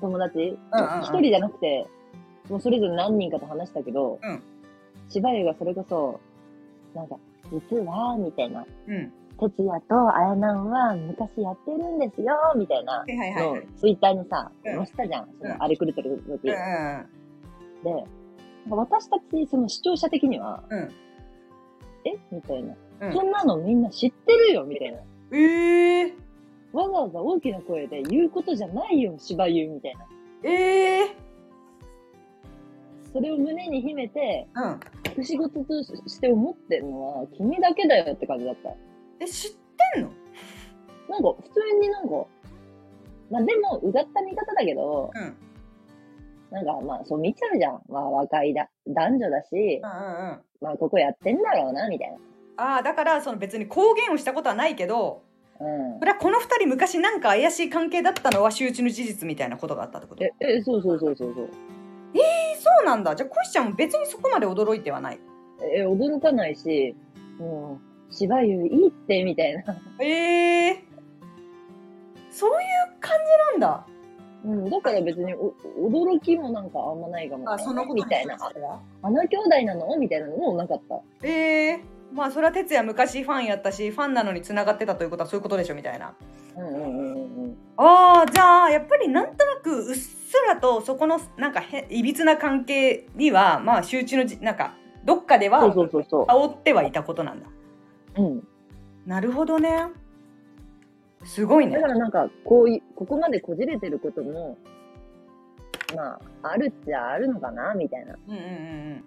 友達、一、うんうん。人じゃなくて、もうそれぞれ何人かと話したけど、うん。芝居がそれこそ、なんか、実は、みたいな、うん、哲也と綾南は昔やってるんですよ、みたいなはいはいはいのはい。ツイッターにさ、うん載せたじゃん。そうんの、あれ狂ってる時。うんで、私たち、その視聴者的には、うんえ？みたいな、うんそんなのみんな知ってるよみたいな。ええわざわざ大きな声で言うことじゃないよ、芝居みたいな。ええそれを胸に秘めて、うん。仕事として思ってんのは、君だけだよって感じだった。え、知ってんの？なんか、普通になんか、まあでも、うがった見方だけど、うん。なんかまあ、そう見ちゃうじゃん。まあ、若いだ、男女だしう、んうんうん。まあ、ここやってんだろうな、みたいな。ああ、だから、その別に公言をしたことはないけど、うんそ。れはこの二人昔なんか怪しい関係だったのは周知の事実みたいなことがあったってこと？え、え、そうそうそうそうそう。そうなんだ。じゃあ、コシちゃんも別にそこまで驚いてはない？え、驚かないし、もう、芝居いいって、みたいな。ええそういう感じなんだ。うん、だから別にお驚きもなんかあんまないかもね。みたいな。あの兄弟なの？みたいなのもなかった。ええまあそれは哲也昔ファンやったしファンなのに繋がってたということはそういうことでしょ？みたいなうんうんうんうんああじゃあやっぱりなんとなくうっすらとそこのなんかへいびつな関係にはまあ周知のじなんかどっかでは煽ってはいたことなんだう。うん。なるほどねすごいねだからなんか、こういう、ここまでこじれてることも、まあ、あるっちゃあるのかなみたいな。うんうんうんうん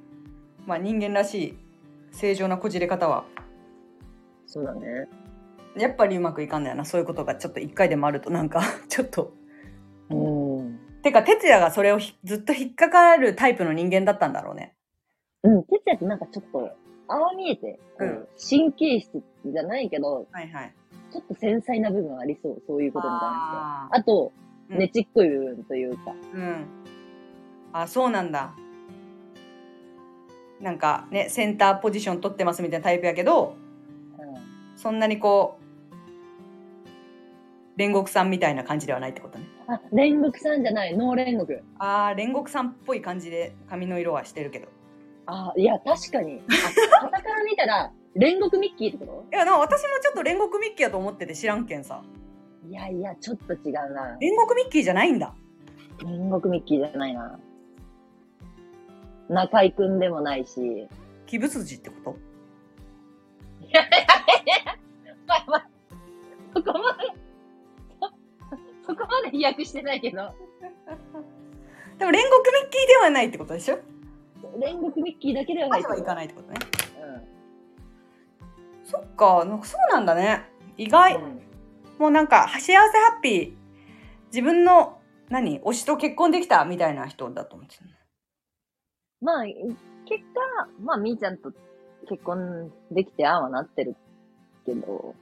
まあ人間らしい正常なこじれ方はそうだね。やっぱりうまくいかんだよなそういうことがちょっと一回でもあるとなんか ちょっとうん。てか哲也がそれをひずっと引っかかるタイプの人間だったんだろうねうん、哲也ってなんかちょっと、ああ見えて、神経質じゃないけど、はいはいちょっと繊細な部分ありそう。そういうことに関しては。あと、うんねちっこい部分というか。うんあそうなんだなんかねセンターポジション取ってますみたいなタイプやけどうんそんなにこう煉獄さんみたいな感じではないってことねあ、煉獄さんじゃない、ノー煉獄。あー煉獄さんっぽい感じで髪の色はしてるけどあ、いや、確かに。あ、傍から見たら、煉獄ミッキーってこと？いやな私もちょっと煉獄ミッキーやと思ってて知らんけんさいやいや、ちょっと違うな。煉獄ミッキーじゃないんだ。煉獄ミッキーじゃないな。中井くんでもないし。鬼仏寺ってこと？いやいやいやまあまあ、そこまで、そそこまで飛躍してないけど、でも煉獄ミッキーではないってことでしょ？煉獄ミッキーだけではないいと思う。かないってことね。うそっか、なんかそうなんだね。意外。ん。うんもうなんか、幸せハッピー。自分の、何？推しと結婚できたみたいな人だと思ってたまあ、結果、まあ、みーちゃんと結婚できてああはなってるけど、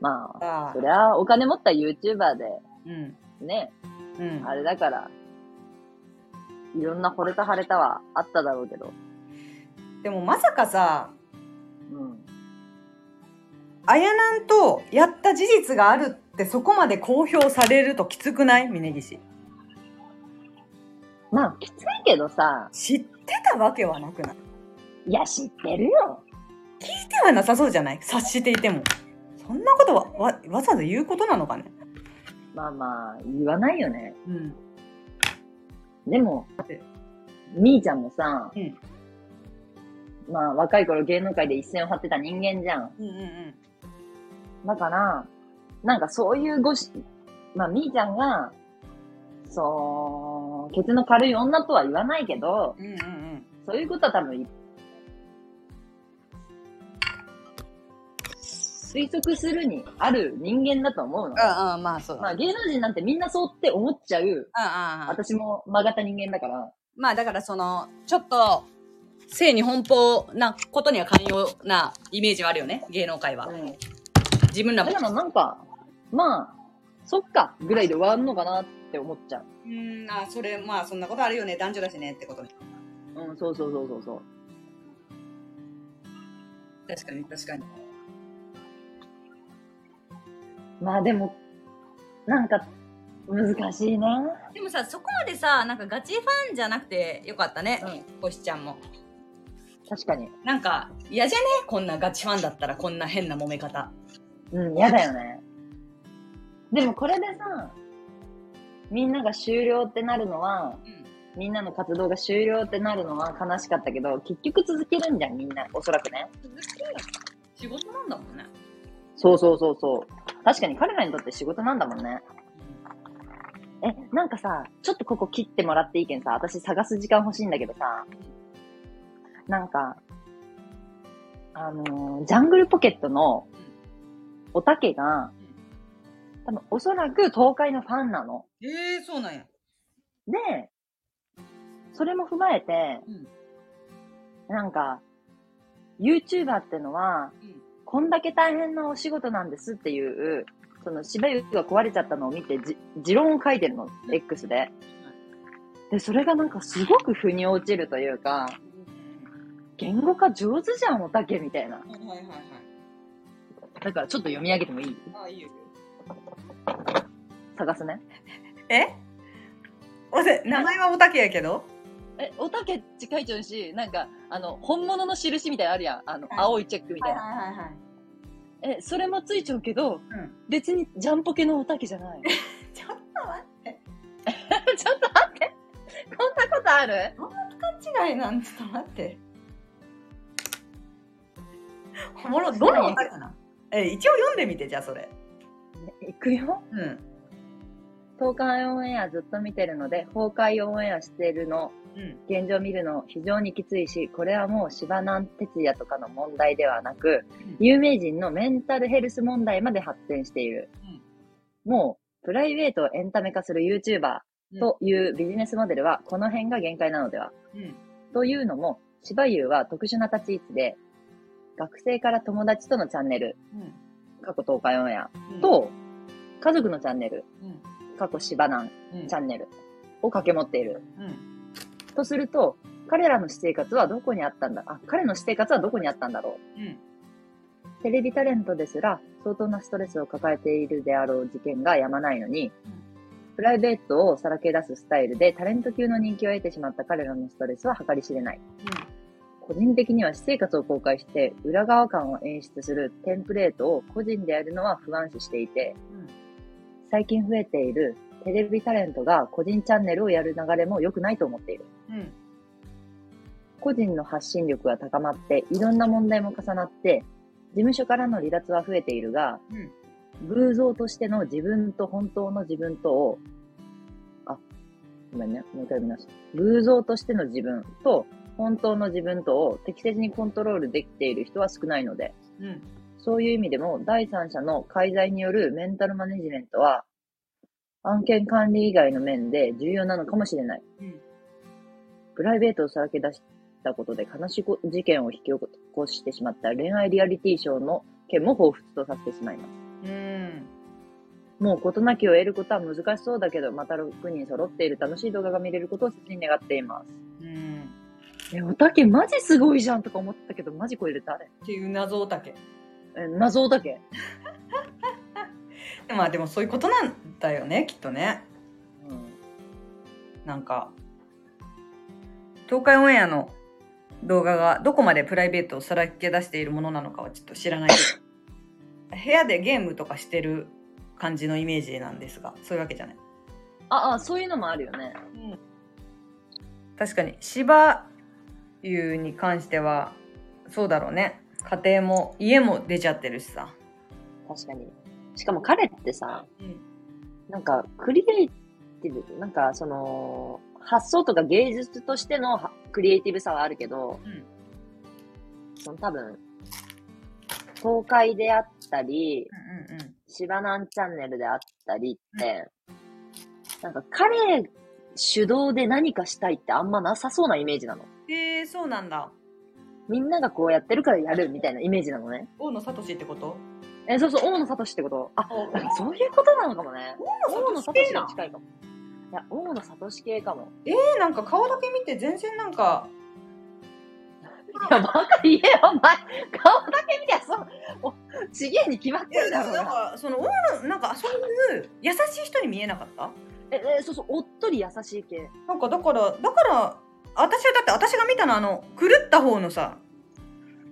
まあ、あそりゃお金持った YouTuber で、うん。ね、うん。あれだから、いろんな惚れた腫れたはあっただろうけど、でもまさかさ、うん。あやなんとやった事実があるってそこまで公表されるときつくない？峯岸。まあ、きついけどさ、知ってたわけはなくない？いや、知ってるよ。聞いてはなさそうじゃない？察していても。そんなことはわわざわざ言うことなのかね？まあまあ、言わないよね。うん。でもて、みーちゃんもさ、うんまあ、若い頃芸能界で一線を張ってた人間じゃん。うんうんうん。だから、なんかそういうごし、まあ、みーちゃんが、そう、ケツの軽い女とは言わないけど、うんうんうん。そういうことは多分い、推測するにある人間だと思うの。ああ、まあそうだ。まあ芸能人なんてみんなそうって思っちゃう、ああ、私も曲がった人間だから、まあだからその、ちょっと、性に奔放なことには寛容なイメージはあるよね、芸能界は。うん。自分らもで。もなんか、まあ、そっか、ぐらいで終わるのかなって思っちゃう。うん、あそれ、まあそんなことあるよね、男女だしねってことね。うん、そうそうそうそうそう。確かに確かに。まあでも、なんか、難しいな。でもさ、そこまでさ、なんかガチファンじゃなくてよかったね、うんこしちゃんも。確かに。なんか、嫌じゃね？こんなガチファンだったらこんな変な揉め方。うん、嫌だよね。でもこれでさ、みんなが終了ってなるのは、うん。みんなの活動が終了ってなるのは悲しかったけど、結局続けるんじゃん、みんな。おそらくね。仕事なんだもんね。そうそうそうそう。確かに彼らにとって仕事なんだもんね。え、なんかさ、ちょっとここ切ってもらっていいけんさ、私探す時間欲しいんだけどさ、なんか、あのージャングルポケットのおたけが、多分おそらく東海のファンなの。ええー、そうなんや。で、それも踏まえて、うん。なんか、YouTuber ってのは、うん。こんだけ大変なお仕事なんですっていう、その芝生が壊れちゃったのを見てじ、持論を書いてるの、うん X で。で、それがなんかすごく腑に落ちるというか、言語化上手じゃん、おたけみたいな。はいはいはいはい。だからちょっと読み上げてもいい？あ、いいよ。探すね。え？おせ、名前はおたけやけど？え、おたけっち書いちゃうし、なんか、あの、本物の印みたいなのあるやん。あの、はい青いチェックみたいな。はいはいはい。え、それもついちゃうけど、うん。別にジャンポケのおたけじゃない。ちょっと待って。ちょっと待って。こんなことある？勘違いなんちょっと待って。おもろ、どのおたけ？な？え、一応読んでみて、じゃあそれ。いくよ。うん。東海オンエアずっと見てるので、崩壊オンエアしてるの、うん。現状見るの非常にきついし、これはもう芝南哲也とかの問題ではなく、有名人のメンタルヘルス問題まで発展している。もう、プライベートをエンタメ化する YouTuber というビジネスモデルは、この辺が限界なのでは。うん。というのも、芝優は特殊な立ち位置で、学生から友達とのチャンネル、うん。過去東海オンエアうん、と、家族のチャンネル、うん。過去芝南うん。チャンネルを掛け持っている。うん。とすると、彼らの私生活はどこにあったんだ？あ、彼の私生活はどこにあったんだろう？ん。う。テレビタレントですら相当なストレスを抱えているであろう事件がやまないのに、プライベートをさらけ出すスタイルでタレント級の人気を得てしまった彼らのストレスは計り知れない。個人的には私生活を公開して裏側感を演出するテンプレートを個人でやるのは不安視していて、最近増えているテレビタレントが個人チャンネルをやる流れも良くないと思っている。うん。個人の発信力が高まって、いろんな問題も重なって、事務所からの離脱は増えているが、うん。偶像としての自分と本当の自分とを、あ、ごめんね、もう一回読みます。偶像としての自分と本当の自分とを適切にコントロールできている人は少ないので、うん。そういう意味でも第三者の介在によるメンタルマネジメントは、案件管理以外の面で重要なのかもしれない。うん。プライベートをさらけ出したことで悲しい事件を引き起こしてしまった恋愛リアリティショーの件も彷彿とさせてしまいます。うん。もう事なきを得ることは難しそうだけど、また6人揃っている楽しい動画が見れることを切に願っています。うん。え、おたけマジすごいじゃんとか思ったけど、マジこれ誰？っていう謎おたけ。え、謎おたけ まあでもそういうことなんだよね、きっとね。うん。なんか、東海オンエアの動画がどこまでプライベートをさらけ出しているものなのかはちょっと知らないけど、部屋でゲームとかしてる感じのイメージなんですが、そういうわけじゃない。あ、あ、そういうのもあるよね。確かに、芝湯に関しては、そうだろうね。家庭も、家も出ちゃってるしさ。確かに。しかも彼ってさ、うん。なんか、クリエイティブ、なんか、その、発想とか芸術としてのはクリエイティブさはあるけど、うんその多分、東海であったり、うんうんうん。シバナンチャンネルであったりって、なんか彼主導で何かしたいってあんまなさそうなイメージなの。えー、そうなんだ。みんながこうやってるからやるみたいなイメージなのね。大野聡ってこと？え、そうそう、大野聡ってことあ、そういうことなのかもね。大野聡系近いかも。いや、大野聡系かも。えー、なんか顔だけ見て全然なんか、いや、バカ言えよ、お前。顔だけ見りゃ、そう、お、ちげえに決まってるだろうなんが。かその大野なんかそういう優しい人に見えなかった？え、え、そうそう、おっとり優しい系。なんかだからだから私はだって私が見たのはあの狂った方のさ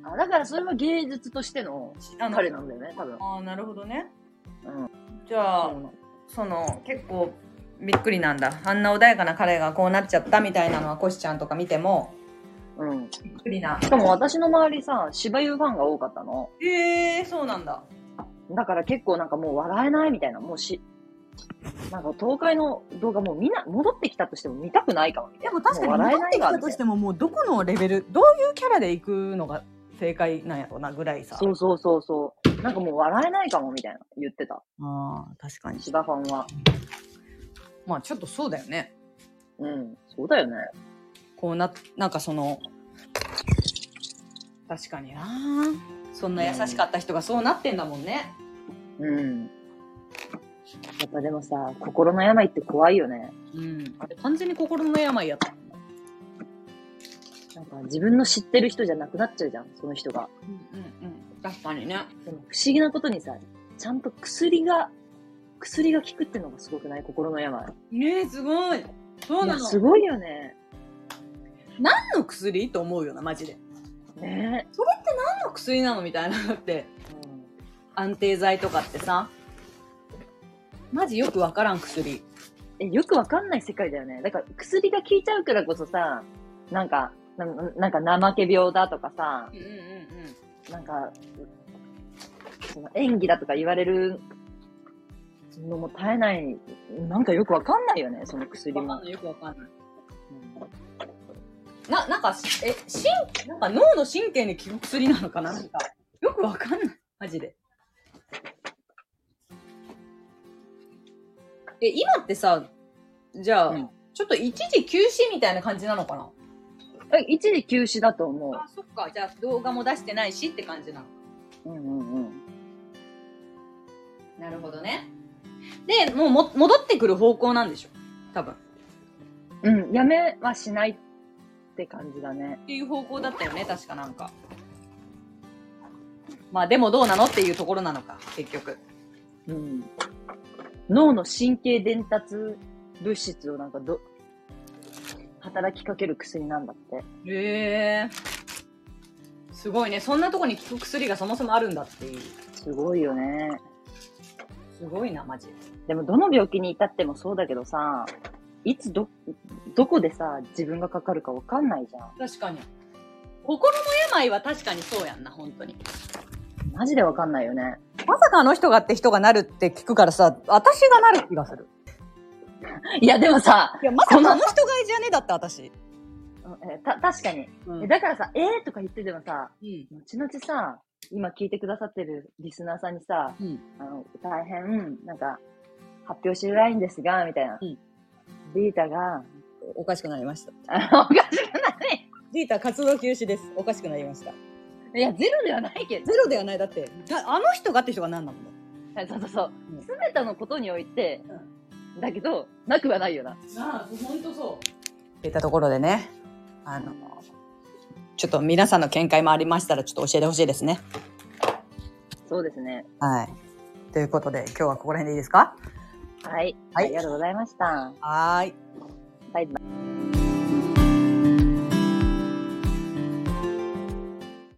あ、だからそれは芸術としての彼なんだよね、多分。あーなるほどねうん。じゃあその結構びっくりなんだあんな穏やかな彼がこうなっちゃったみたいなのはコシちゃんとか見てもうん。びっくりなしかも私の周りさ、芝優ファンが多かったの。へえー、そうなんだだから結構なんかもう笑えないみたいな、もうし、なんか東海の動画もうみんな戻ってきたとしても見たくないかもみたいな。でも確かに戻ってきたとしてももうどこのレベルどういうキャラで行くのが正解なんやろうなぐらいさそうそうそうそう。なんかもう笑えないかもみたいな言ってた。ああ確かに芝ファンは。まあちょっとそうだよねうん。そうだよね。こうななんかその確かになそんな優しかった人がそうなってんだもんねうん。やっぱでもさ、心の病って怖いよね。うん。あれ完全に心の病やったな。んか自分の知ってる人じゃなくなっちゃうじゃん、その人が。うんうんうん。確かにね。でも不思議なことにさ、ちゃんと薬が、薬が効くってのがすごくない？心の病。ねえすごい。そういなの。やすごいよね。何の薬？と思うよなマジで。ね。何の薬なの？みたいなのって。うん。安定剤とかってさマジよくわからん薬え、よくわかんない世界だよね。だから薬が効いちゃうからこそさ、なんか、ななんか怠け病だとかさ、うんうんうんなんか、その演技だとか言われるのも絶えない、なんかよくわかんないよね、その薬も。わかんないよくわかんないうんな、なんか、え、神、なんか脳の神経に効く薬なのかな？なんか、よくわかんない。マジで。え、今ってさ、じゃあ、うんちょっと一時休止みたいな感じなのかな？え一時休止だと思う。あ、そっか。じゃあ動画も出してないしって感じなの。うんうんうん。なるほどね。で、もうも戻ってくる方向なんでしょ？多分。うん、やめはしないって感じだね。っていう方向だったよね、確かなんか。まあでもどうなの？っていうところなのか、結局。うん。脳の神経伝達物質をなんかど、働きかける薬なんだって。へえ。すごいね。そんなとこに効く薬がそもそもあるんだっていう。すごいよね。すごいな、マジ。でもどの病気に至ってもそうだけどさ、いつど、どこでさ、自分がかかるかわかんないじゃん。確かに。心の病は確かにそうやんな、本当に。マジでわかんないよね。まさかあの人がって人がなるって聞くからさ、私がなる気がする。いや、でもさ、いや、まさかあの人がいじゃねえだって私。えた、確かに。うんえだからさ、えーとか言っててもさ、うん。後々さ、今聞いてくださってるリスナーさんにさ、うん。あの、大変、なんか、発表しづらいんですが、みたいな。うんデータが、おかしくなりました。おかしくない。データ活動休止です。おかしくなりました。いや、ゼロではないけど。ゼロではない。だって、たあの人がって人が何なのはいそうそうそううん。すべてのことにおいて、だけど、なくはないよな。ああ、ほんとそう。っていったところでね、あの、ちょっと皆さんの見解もありましたら、ちょっと教えてほしいですね。そうですね。はい。ということで、今日はここら辺でいいですか？はい。はいありがとうございました。はーい。バイバイ。